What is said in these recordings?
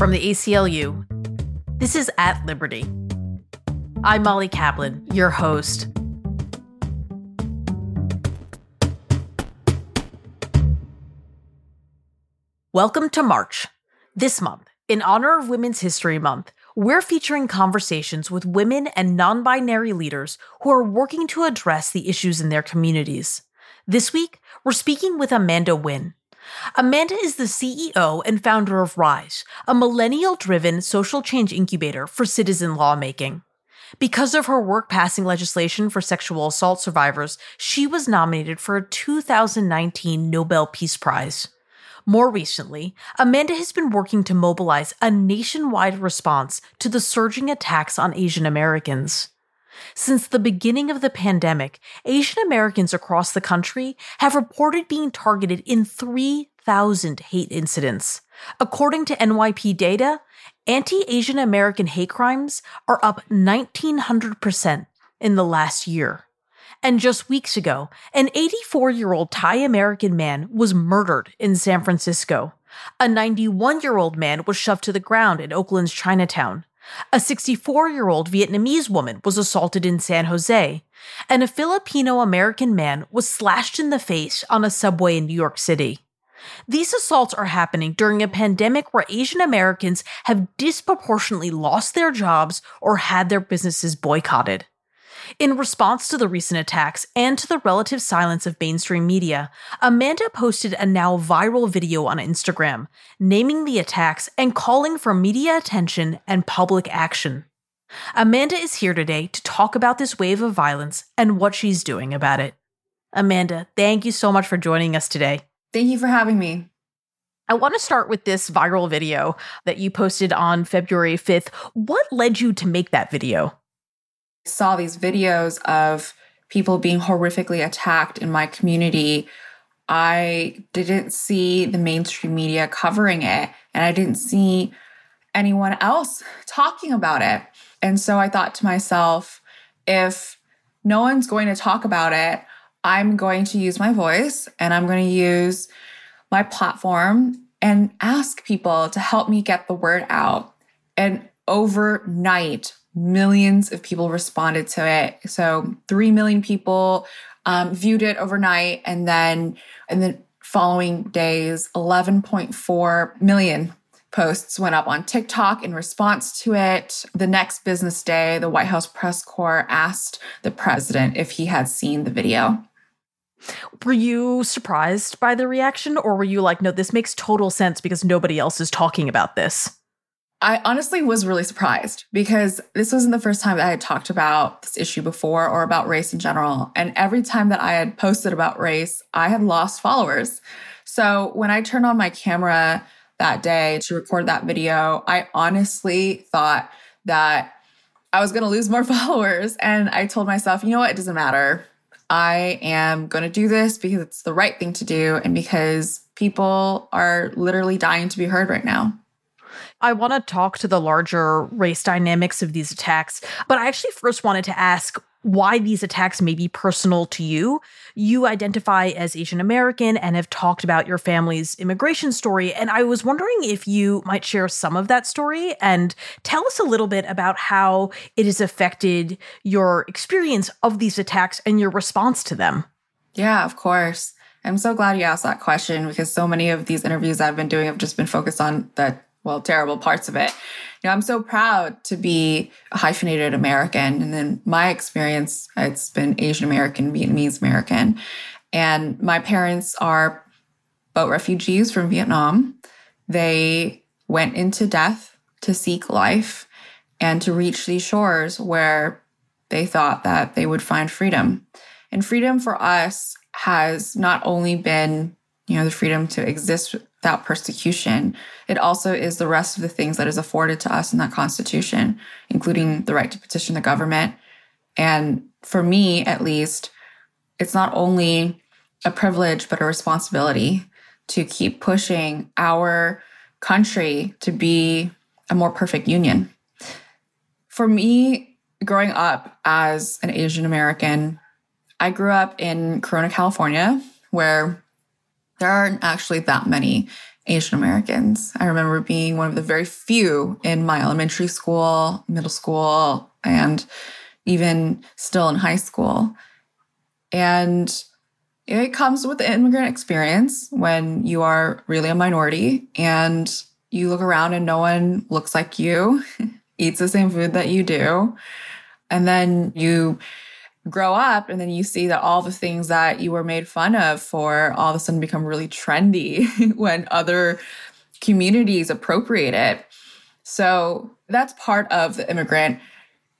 from the ACLU. This is At Liberty. I'm Molly Kaplan, your host. Welcome to March. This month, in honor of Women's History Month, we're featuring conversations with women and non binary leaders who are working to address the issues in their communities. This week, we're speaking with Amanda Nguyen. Amanda is the CEO and founder of Rise, a millennial driven social change incubator for citizen lawmaking. Because of her work passing legislation for sexual assault survivors, she was nominated for a 2019 Nobel Peace Prize. More recently, Amanda has been working to mobilize a nationwide response to the surging attacks on Asian Americans. Since the beginning of the pandemic, Asian Americans across the country have reported being targeted in 3,000 hate incidents. According to NYP data, anti Asian American hate crimes are up 1,900% in the last year. And just weeks ago, an 84 year old Thai American man was murdered in San Francisco. A 91 year old man was shoved to the ground in Oakland's Chinatown. A 64 year old Vietnamese woman was assaulted in San Jose. And a Filipino American man was slashed in the face on a subway in New York City. These assaults are happening during a pandemic where Asian Americans have disproportionately lost their jobs or had their businesses boycotted. In response to the recent attacks and to the relative silence of mainstream media, Amanda posted a now viral video on Instagram, naming the attacks and calling for media attention and public action. Amanda is here today to talk about this wave of violence and what she's doing about it. Amanda, thank you so much for joining us today. Thank you for having me. I want to start with this viral video that you posted on February 5th. What led you to make that video? Saw these videos of people being horrifically attacked in my community, I didn't see the mainstream media covering it and I didn't see anyone else talking about it. And so I thought to myself, if no one's going to talk about it, I'm going to use my voice and I'm going to use my platform and ask people to help me get the word out. And overnight, millions of people responded to it. So 3 million people um, viewed it overnight. And then in the following days, 11.4 million posts went up on TikTok in response to it. The next business day, the White House press corps asked the president if he had seen the video. Were you surprised by the reaction, or were you like, no, this makes total sense because nobody else is talking about this? I honestly was really surprised because this wasn't the first time that I had talked about this issue before or about race in general. And every time that I had posted about race, I had lost followers. So when I turned on my camera that day to record that video, I honestly thought that I was going to lose more followers. And I told myself, you know what? It doesn't matter. I am going to do this because it's the right thing to do and because people are literally dying to be heard right now. I want to talk to the larger race dynamics of these attacks, but I actually first wanted to ask why these attacks may be personal to you. You identify as Asian American and have talked about your family's immigration story. And I was wondering if you might share some of that story and tell us a little bit about how it has affected your experience of these attacks and your response to them. Yeah, of course. I'm so glad you asked that question because so many of these interviews I've been doing have just been focused on the well, terrible parts of it. You know, I'm so proud to be a hyphenated American. And then my experience, it's been Asian American, Vietnamese American. And my parents are boat refugees from Vietnam. They went into death to seek life and to reach these shores where they thought that they would find freedom. And freedom for us has not only been, you know, the freedom to exist without persecution. It also is the rest of the things that is afforded to us in that Constitution, including the right to petition the government. And for me, at least, it's not only a privilege, but a responsibility to keep pushing our country to be a more perfect union. For me, growing up as an Asian American, I grew up in Corona, California, where there aren't actually that many Asian Americans. I remember being one of the very few in my elementary school, middle school, and even still in high school. And it comes with the immigrant experience when you are really a minority and you look around and no one looks like you, eats the same food that you do. And then you grow up and then you see that all the things that you were made fun of for all of a sudden become really trendy when other communities appropriate it. So that's part of the immigrant,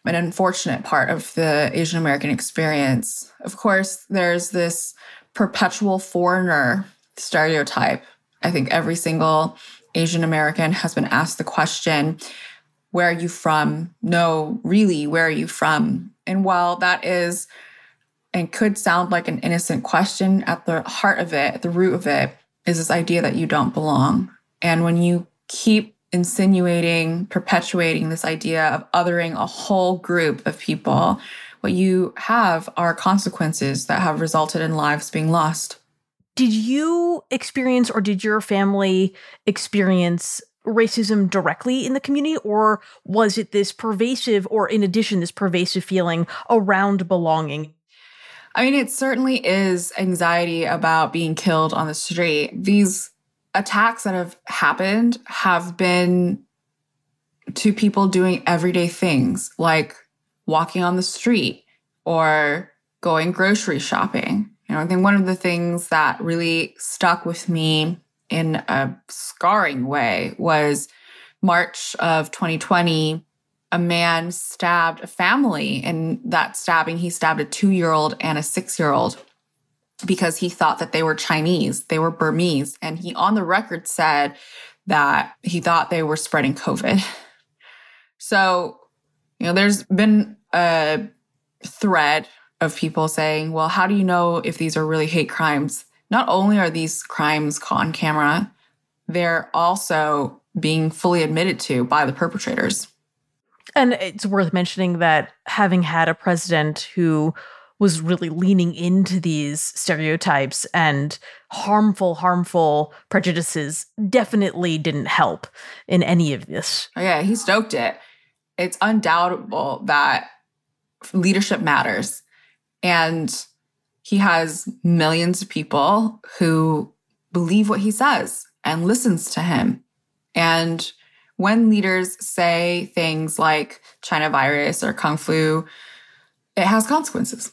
an unfortunate part of the Asian American experience. Of course, there's this perpetual foreigner stereotype. I think every single Asian American has been asked the question, Where are you from? No, really, where are you from? And while that is and could sound like an innocent question, at the heart of it, at the root of it, is this idea that you don't belong. And when you keep insinuating, perpetuating this idea of othering a whole group of people, what you have are consequences that have resulted in lives being lost. Did you experience or did your family experience racism directly in the community or was it this pervasive or in addition this pervasive feeling around belonging? I mean it certainly is anxiety about being killed on the street. These attacks that have happened have been to people doing everyday things like walking on the street or going grocery shopping. You know i think one of the things that really stuck with me in a scarring way was March of 2020. A man stabbed a family. In that stabbing, he stabbed a two year old and a six year old because he thought that they were Chinese, they were Burmese. And he, on the record, said that he thought they were spreading COVID. So, you know, there's been a thread of people saying, well, how do you know if these are really hate crimes? Not only are these crimes caught on camera, they're also being fully admitted to by the perpetrators. And it's worth mentioning that having had a president who was really leaning into these stereotypes and harmful, harmful prejudices definitely didn't help in any of this. Oh, yeah, he stoked it. It's undoubtable that leadership matters. And he has millions of people who believe what he says and listens to him. And when leaders say things like China virus or Kung flu, it has consequences.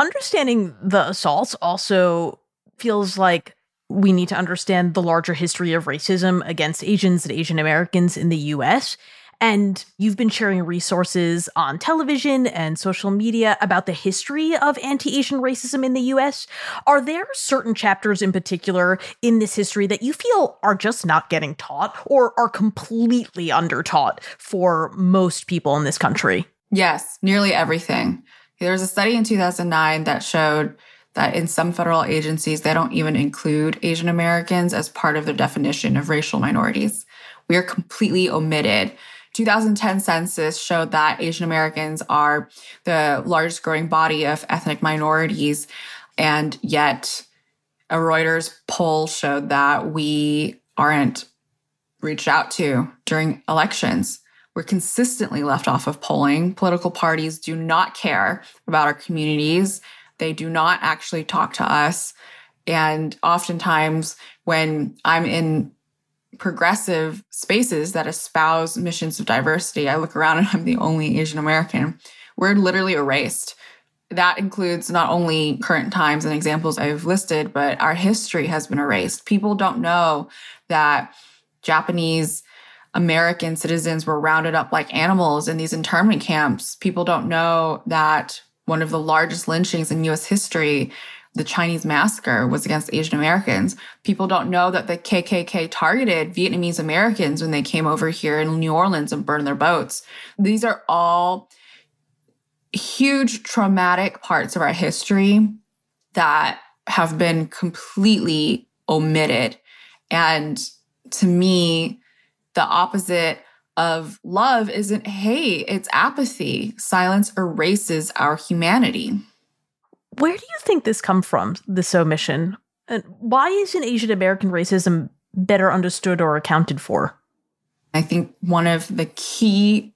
Understanding the assaults also feels like we need to understand the larger history of racism against Asians and Asian Americans in the US and you've been sharing resources on television and social media about the history of anti Asian racism in the US. Are there certain chapters in particular in this history that you feel are just not getting taught or are completely undertaught for most people in this country? Yes, nearly everything. There was a study in 2009 that showed that in some federal agencies, they don't even include Asian Americans as part of their definition of racial minorities. We are completely omitted 2010 census showed that Asian Americans are the largest growing body of ethnic minorities. And yet, a Reuters poll showed that we aren't reached out to during elections. We're consistently left off of polling. Political parties do not care about our communities. They do not actually talk to us. And oftentimes, when I'm in progressive spaces that espouse missions of diversity, I look around and I'm the only Asian American. We're literally erased. That includes not only current times and examples I've listed, but our history has been erased. People don't know that Japanese American citizens were rounded up like animals in these internment camps. People don't know that one of the largest lynchings in US history the Chinese massacre was against Asian Americans. People don't know that the KKK targeted Vietnamese Americans when they came over here in New Orleans and burned their boats. These are all huge traumatic parts of our history that have been completely omitted. And to me, the opposite of love isn't hate, it's apathy. Silence erases our humanity. Where do you think this come from, this omission? And why isn't Asian American racism better understood or accounted for? I think one of the key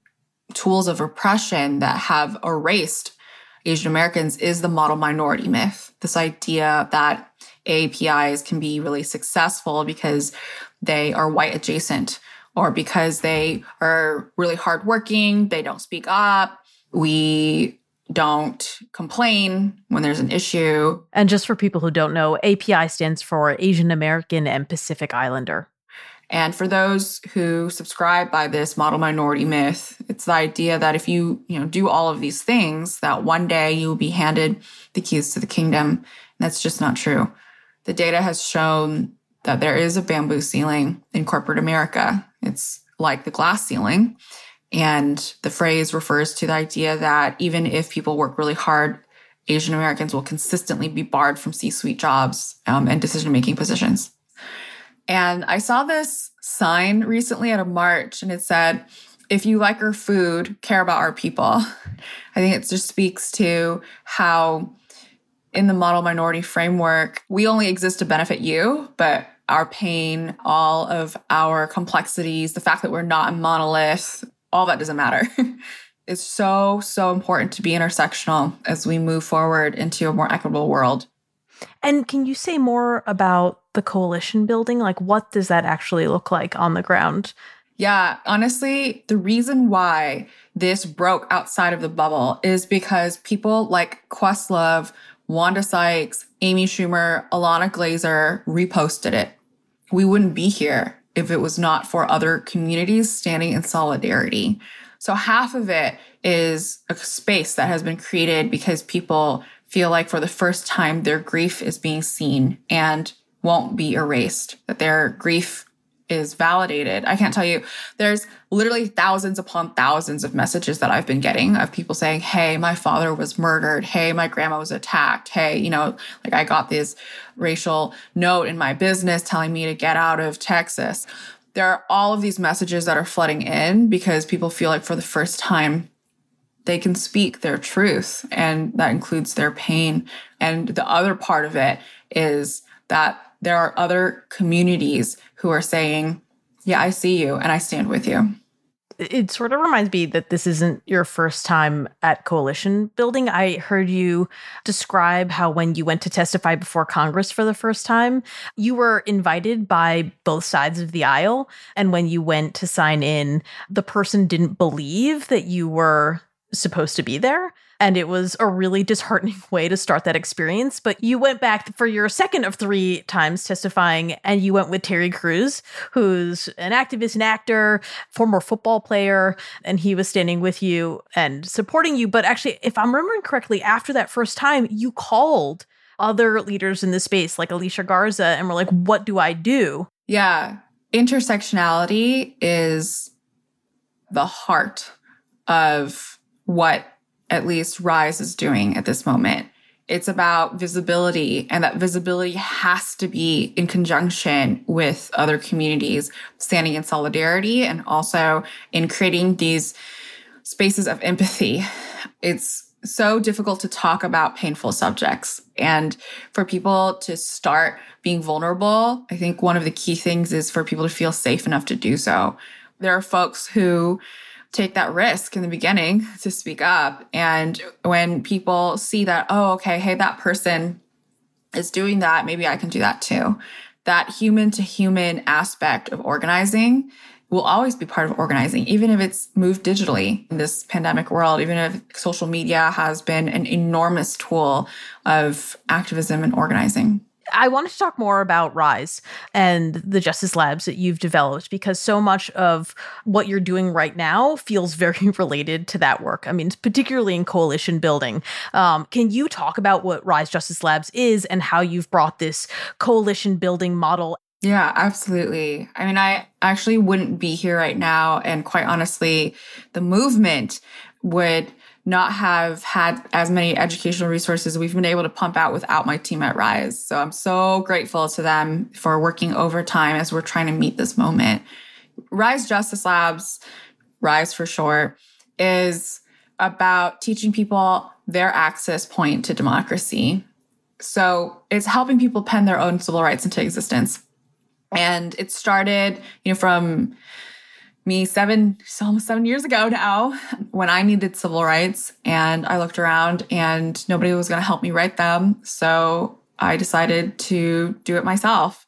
tools of repression that have erased Asian Americans is the model minority myth. This idea that APIs can be really successful because they are white adjacent or because they are really hardworking, they don't speak up, we don't complain when there's an issue. And just for people who don't know, API stands for Asian American and Pacific Islander. And for those who subscribe by this model minority myth, it's the idea that if you, you know, do all of these things, that one day you will be handed the keys to the kingdom. And that's just not true. The data has shown that there is a bamboo ceiling in corporate America. It's like the glass ceiling. And the phrase refers to the idea that even if people work really hard, Asian Americans will consistently be barred from C suite jobs um, and decision making positions. And I saw this sign recently at a march and it said, if you like our food, care about our people. I think it just speaks to how in the model minority framework, we only exist to benefit you, but our pain, all of our complexities, the fact that we're not a monolith, all that doesn't matter. it's so, so important to be intersectional as we move forward into a more equitable world. And can you say more about the coalition building? Like, what does that actually look like on the ground? Yeah, honestly, the reason why this broke outside of the bubble is because people like Questlove, Wanda Sykes, Amy Schumer, Ilana Glazer reposted it. We wouldn't be here if it was not for other communities standing in solidarity. So half of it is a space that has been created because people feel like for the first time their grief is being seen and won't be erased, that their grief is validated. I can't tell you, there's literally thousands upon thousands of messages that I've been getting of people saying, Hey, my father was murdered. Hey, my grandma was attacked. Hey, you know, like I got this racial note in my business telling me to get out of Texas. There are all of these messages that are flooding in because people feel like for the first time they can speak their truth and that includes their pain. And the other part of it is that there are other communities who are saying, Yeah, I see you and I stand with you. It sort of reminds me that this isn't your first time at coalition building. I heard you describe how when you went to testify before Congress for the first time, you were invited by both sides of the aisle. And when you went to sign in, the person didn't believe that you were supposed to be there. And it was a really disheartening way to start that experience. But you went back for your second of three times testifying, and you went with Terry Crews, who's an activist and actor, former football player, and he was standing with you and supporting you. But actually, if I'm remembering correctly, after that first time, you called other leaders in the space, like Alicia Garza, and were like, What do I do? Yeah. Intersectionality is the heart of what at least Rise is doing at this moment. It's about visibility, and that visibility has to be in conjunction with other communities standing in solidarity and also in creating these spaces of empathy. It's so difficult to talk about painful subjects. And for people to start being vulnerable, I think one of the key things is for people to feel safe enough to do so. There are folks who take that risk in the beginning to speak up. And when people see that, oh, okay, hey, that person is doing that, maybe I can do that too. That human to human aspect of organizing will always be part of organizing, even if it's moved digitally in this pandemic world, even if social media has been an enormous tool of activism and organizing. I wanted to talk more about Rise and the Justice Labs that you've developed because so much of what you're doing right now feels very related to that work. I mean, particularly in coalition building. Um, can you talk about what Rise Justice Labs is and how you've brought this coalition building model? Yeah, absolutely. I mean, I actually wouldn't be here right now. And quite honestly, the movement would not have had as many educational resources we've been able to pump out without my team at Rise. So I'm so grateful to them for working overtime as we're trying to meet this moment. Rise Justice Labs, Rise for short, is about teaching people their access point to democracy. So it's helping people pen their own civil rights into existence. And it started, you know, from me seven, almost seven years ago now, when I needed civil rights and I looked around and nobody was going to help me write them. So I decided to do it myself.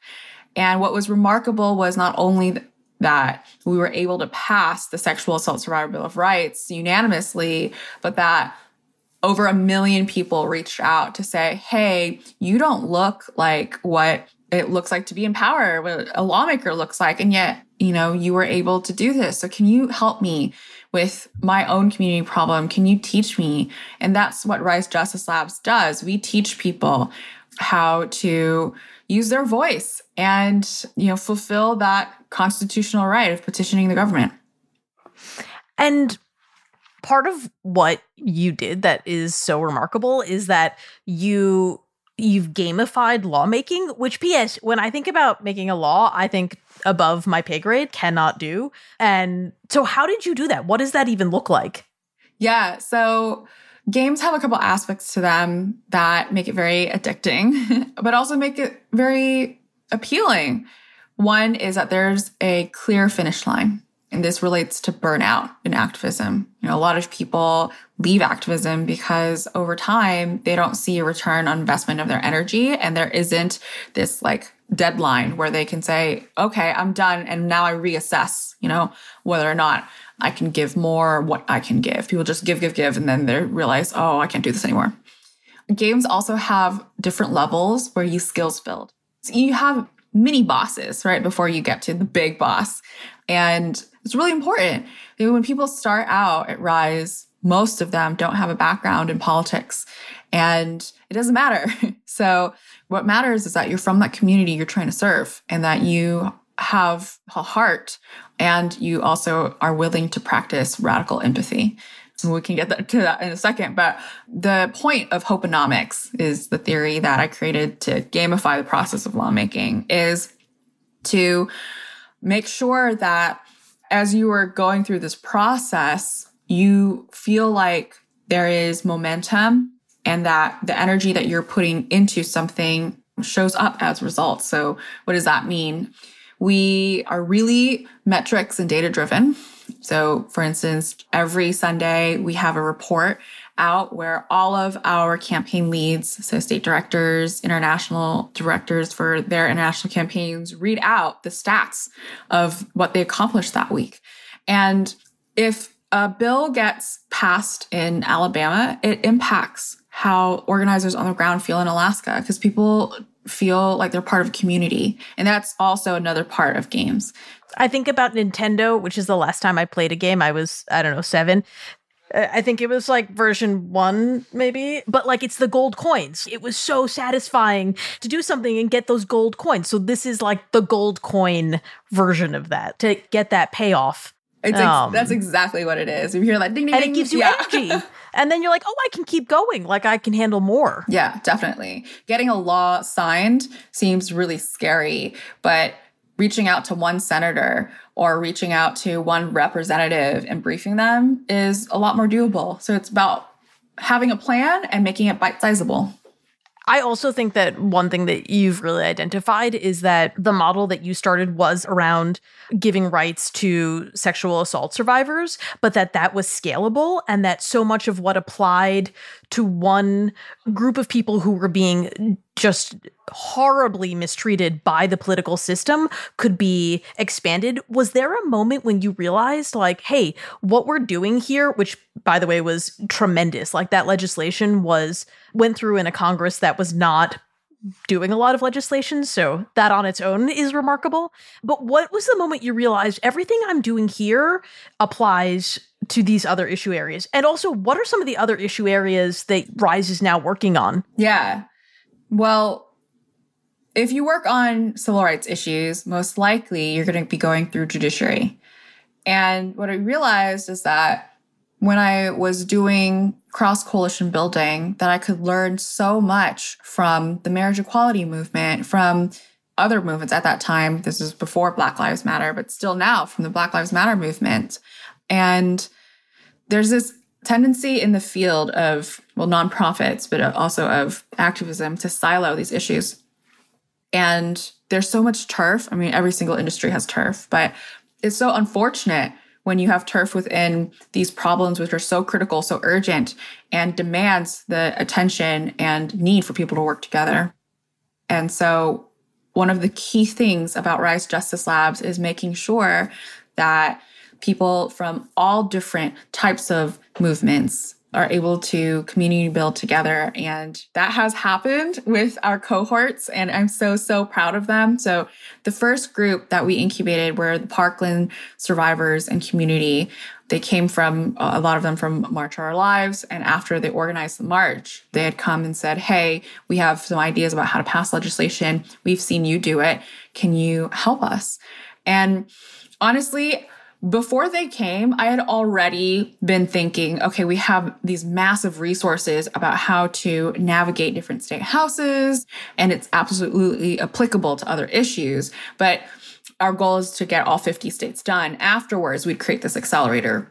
And what was remarkable was not only that we were able to pass the Sexual Assault Survivor Bill of Rights unanimously, but that over a million people reached out to say, hey, you don't look like what it looks like to be in power, what a lawmaker looks like. And yet, you know, you were able to do this. So can you help me with my own community problem? Can you teach me? And that's what Rise Justice Labs does. We teach people how to use their voice and, you know, fulfill that constitutional right of petitioning the government. And part of what you did that is so remarkable is that you you've gamified lawmaking which ps when i think about making a law i think above my pay grade cannot do. And so how did you do that? What does that even look like? Yeah so games have a couple aspects to them that make it very addicting but also make it very appealing. One is that there's a clear finish line and this relates to burnout in activism. You know, a lot of people leave activism because over time they don't see a return on investment of their energy. And there isn't this like deadline where they can say, okay, I'm done. And now I reassess, you know, whether or not I can give more, what I can give. People just give, give, give. And then they realize, oh, I can't do this anymore. Games also have different levels where you skills build. So you have mini bosses, right? Before you get to the big boss. And it's really important. When people start out at Rise, most of them don't have a background in politics and it doesn't matter. so what matters is that you're from that community you're trying to serve and that you have a heart and you also are willing to practice radical empathy. So we can get to that in a second. But the point of Hopeonomics is the theory that I created to gamify the process of lawmaking is to make sure that as you are going through this process, you feel like there is momentum and that the energy that you're putting into something shows up as results. So, what does that mean? We are really metrics and data driven. So, for instance, every Sunday we have a report out where all of our campaign leads, so state directors, international directors for their international campaigns, read out the stats of what they accomplished that week. And if a bill gets passed in Alabama, it impacts how organizers on the ground feel in Alaska because people feel like they're part of a community. And that's also another part of games. I think about Nintendo, which is the last time I played a game. I was, I don't know, seven. Uh, I think it was like version one, maybe, but like it's the gold coins. It was so satisfying to do something and get those gold coins. So this is like the gold coin version of that to get that payoff. It's um, that's exactly what it is. You hear that ding ding, and ding, it gives you yeah. energy. and then you're like, oh, I can keep going. Like I can handle more. Yeah, definitely. Getting a law signed seems really scary, but reaching out to one senator or reaching out to one representative and briefing them is a lot more doable. So it's about having a plan and making it bite sizable. I also think that one thing that you've really identified is that the model that you started was around giving rights to sexual assault survivors, but that that was scalable and that so much of what applied to one group of people who were being just horribly mistreated by the political system could be expanded. Was there a moment when you realized, like, hey, what we're doing here, which by the way was tremendous, like that legislation was went through in a Congress that was not doing a lot of legislation, so that on its own is remarkable. But what was the moment you realized everything I'm doing here applies to these other issue areas? And also, what are some of the other issue areas that Rise is now working on? Yeah. Well, if you work on civil rights issues, most likely you're going to be going through judiciary. And what I realized is that when I was doing cross coalition building, that I could learn so much from the marriage equality movement, from other movements at that time. This is before Black Lives Matter, but still now from the Black Lives Matter movement. And there's this tendency in the field of, well, nonprofits, but also of activism to silo these issues. And there's so much turf. I mean, every single industry has turf, but it's so unfortunate when you have turf within these problems which are so critical, so urgent, and demands the attention and need for people to work together. And so, one of the key things about Rise Justice Labs is making sure that people from all different types of movements are able to community build together. And that has happened with our cohorts. And I'm so, so proud of them. So the first group that we incubated were the Parkland survivors and community. They came from a lot of them from March Our Lives. And after they organized the march, they had come and said, Hey, we have some ideas about how to pass legislation. We've seen you do it. Can you help us? And honestly, before they came, I had already been thinking, okay, we have these massive resources about how to navigate different state houses, and it's absolutely applicable to other issues. But our goal is to get all 50 states done. Afterwards, we'd create this accelerator.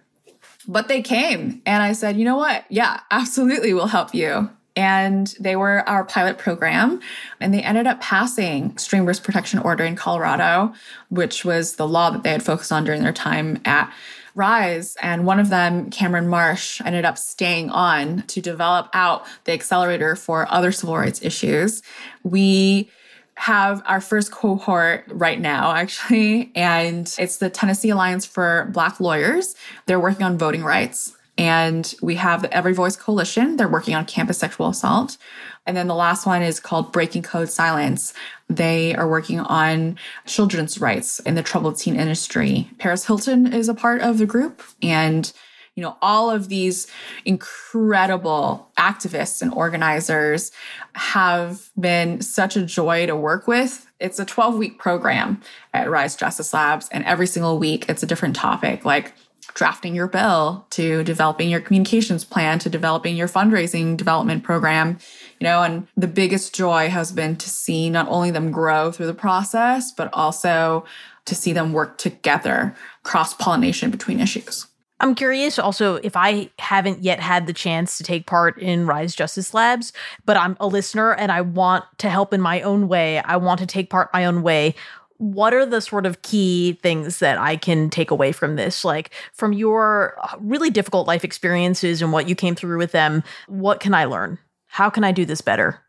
But they came, and I said, you know what? Yeah, absolutely, we'll help you and they were our pilot program and they ended up passing extreme risk protection order in colorado which was the law that they had focused on during their time at rise and one of them cameron marsh ended up staying on to develop out the accelerator for other civil rights issues we have our first cohort right now, actually, and it's the Tennessee Alliance for Black Lawyers. They're working on voting rights. And we have the Every Voice Coalition. They're working on campus sexual assault. And then the last one is called Breaking Code Silence. They are working on children's rights in the troubled teen industry. Paris Hilton is a part of the group. And, you know, all of these incredible activists and organizers have been such a joy to work with. It's a 12 week program at Rise Justice Labs. And every single week, it's a different topic. Like, drafting your bill to developing your communications plan to developing your fundraising development program you know and the biggest joy has been to see not only them grow through the process but also to see them work together cross pollination between issues I'm curious also if I haven't yet had the chance to take part in Rise Justice Labs, but I'm a listener and I want to help in my own way. I want to take part my own way what are the sort of key things that I can take away from this? Like from your uh, really difficult life experiences and what you came through with them, what can I learn? How can I do this better?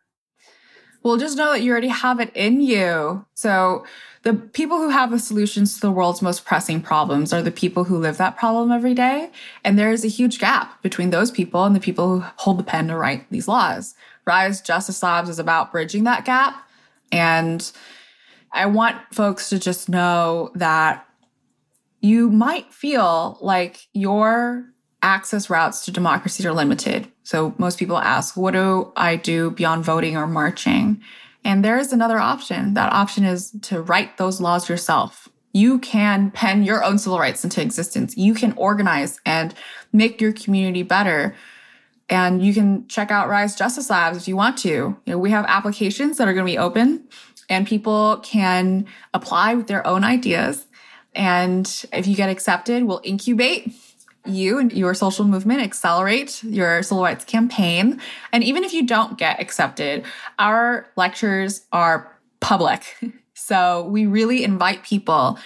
Well, just know that you already have it in you. So, the people who have the solutions to the world's most pressing problems are the people who live that problem every day. And there is a huge gap between those people and the people who hold the pen to write these laws. Rise Justice Labs is about bridging that gap. And I want folks to just know that you might feel like your access routes to democracy are limited. So most people ask, what do I do beyond voting or marching? And there is another option. That option is to write those laws yourself. You can pen your own civil rights into existence. You can organize and make your community better. And you can check out Rise Justice Labs if you want to. You know, we have applications that are going to be open and people can apply with their own ideas. And if you get accepted, we'll incubate you and your social movement, accelerate your civil rights campaign. And even if you don't get accepted, our lectures are public. So we really invite people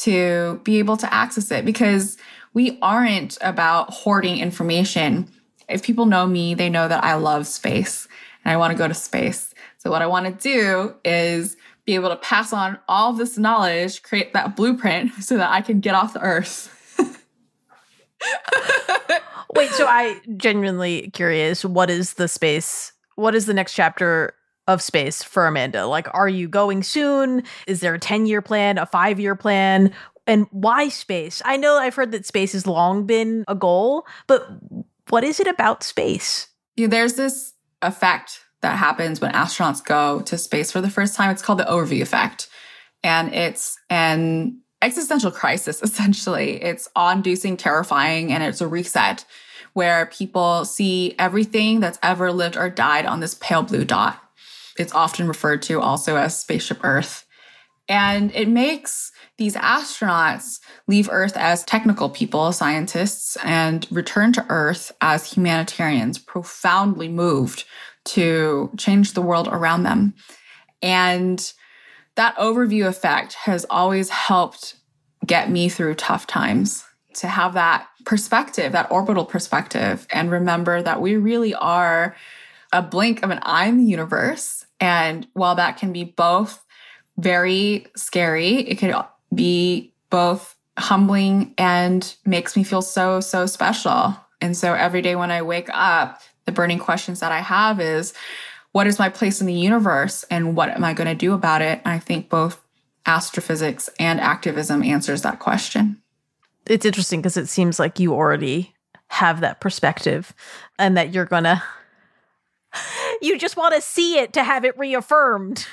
to be able to access it because we aren't about hoarding information. If people know me, they know that I love space and I want to go to space. So what I want to do is be able to pass on all this knowledge, create that blueprint so that I can get off the earth. Wait, so I genuinely curious, what is the space? What is the next chapter of space for Amanda? Like, are you going soon? Is there a 10 year plan, a five year plan? And why space? I know I've heard that space has long been a goal, but what is it about space? Yeah, there's this effect that happens when astronauts go to space for the first time. It's called the overview effect. And it's an existential crisis, essentially. It's awe inducing, terrifying, and it's a reset where people see everything that's ever lived or died on this pale blue dot. It's often referred to also as Spaceship Earth. And it makes these astronauts leave Earth as technical people, scientists, and return to Earth as humanitarians, profoundly moved to change the world around them. And that overview effect has always helped get me through tough times to have that perspective, that orbital perspective, and remember that we really are a blink of an eye in the universe. And while that can be both very scary, it could be both humbling and makes me feel so, so special. And so every day when I wake up, the burning questions that I have is what is my place in the universe and what am I going to do about it? And I think both astrophysics and activism answers that question. It's interesting because it seems like you already have that perspective and that you're going to you just want to see it to have it reaffirmed.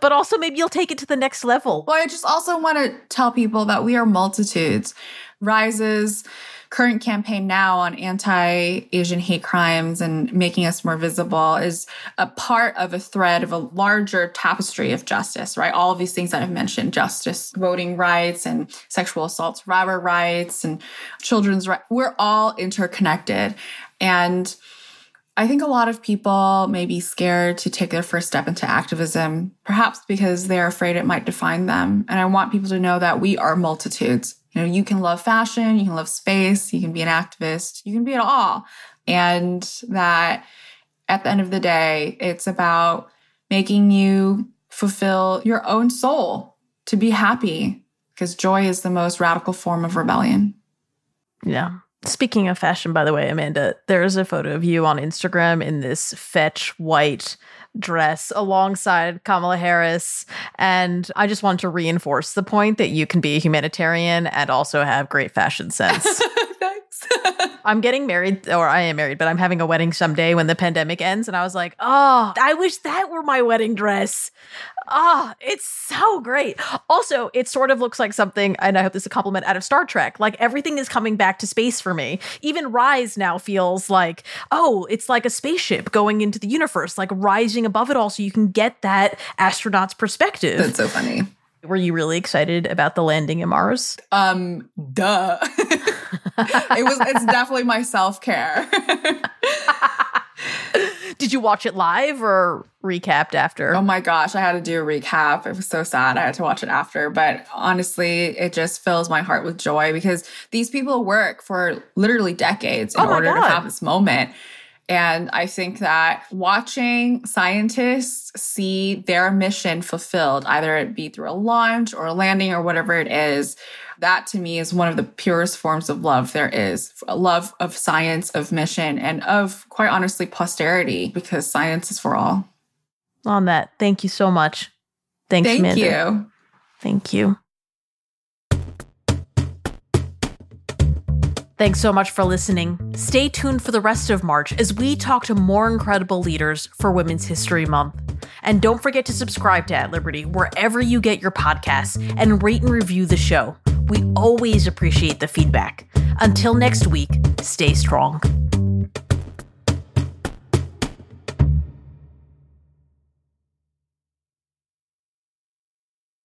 But also maybe you'll take it to the next level. Well, I just also want to tell people that we are multitudes. Rises current campaign now on anti Asian hate crimes and making us more visible is a part of a thread of a larger tapestry of justice, right? All of these things that I've mentioned justice, voting rights, and sexual assaults, robber rights, and children's rights. We're all interconnected. And I think a lot of people may be scared to take their first step into activism, perhaps because they're afraid it might define them. And I want people to know that we are multitudes. You know, you can love fashion, you can love space, you can be an activist, you can be it all. And that at the end of the day, it's about making you fulfill your own soul to be happy because joy is the most radical form of rebellion. Yeah. Speaking of fashion, by the way, Amanda, there is a photo of you on Instagram in this fetch white dress alongside Kamala Harris. And I just want to reinforce the point that you can be a humanitarian and also have great fashion sense. I'm getting married, or I am married, but I'm having a wedding someday when the pandemic ends. And I was like, oh, I wish that were my wedding dress. Oh, it's so great. Also, it sort of looks like something, and I hope this is a compliment out of Star Trek. Like everything is coming back to space for me. Even Rise now feels like, oh, it's like a spaceship going into the universe, like rising above it all, so you can get that astronaut's perspective. That's so funny. Were you really excited about the landing in Mars? Um, duh. it was it's definitely my self-care. Did you watch it live or recapped after? Oh my gosh, I had to do a recap. It was so sad. I had to watch it after. But honestly, it just fills my heart with joy because these people work for literally decades in oh order God. to have this moment. And I think that watching scientists see their mission fulfilled, either it be through a launch or a landing or whatever it is, that to me is one of the purest forms of love there is a love of science, of mission, and of quite honestly posterity, because science is for all. On that, thank you so much. Thanks, Thank Amanda. you. Thank you. Thanks so much for listening. Stay tuned for the rest of March as we talk to more incredible leaders for Women's History Month. And don't forget to subscribe to At Liberty wherever you get your podcasts and rate and review the show. We always appreciate the feedback. Until next week, stay strong.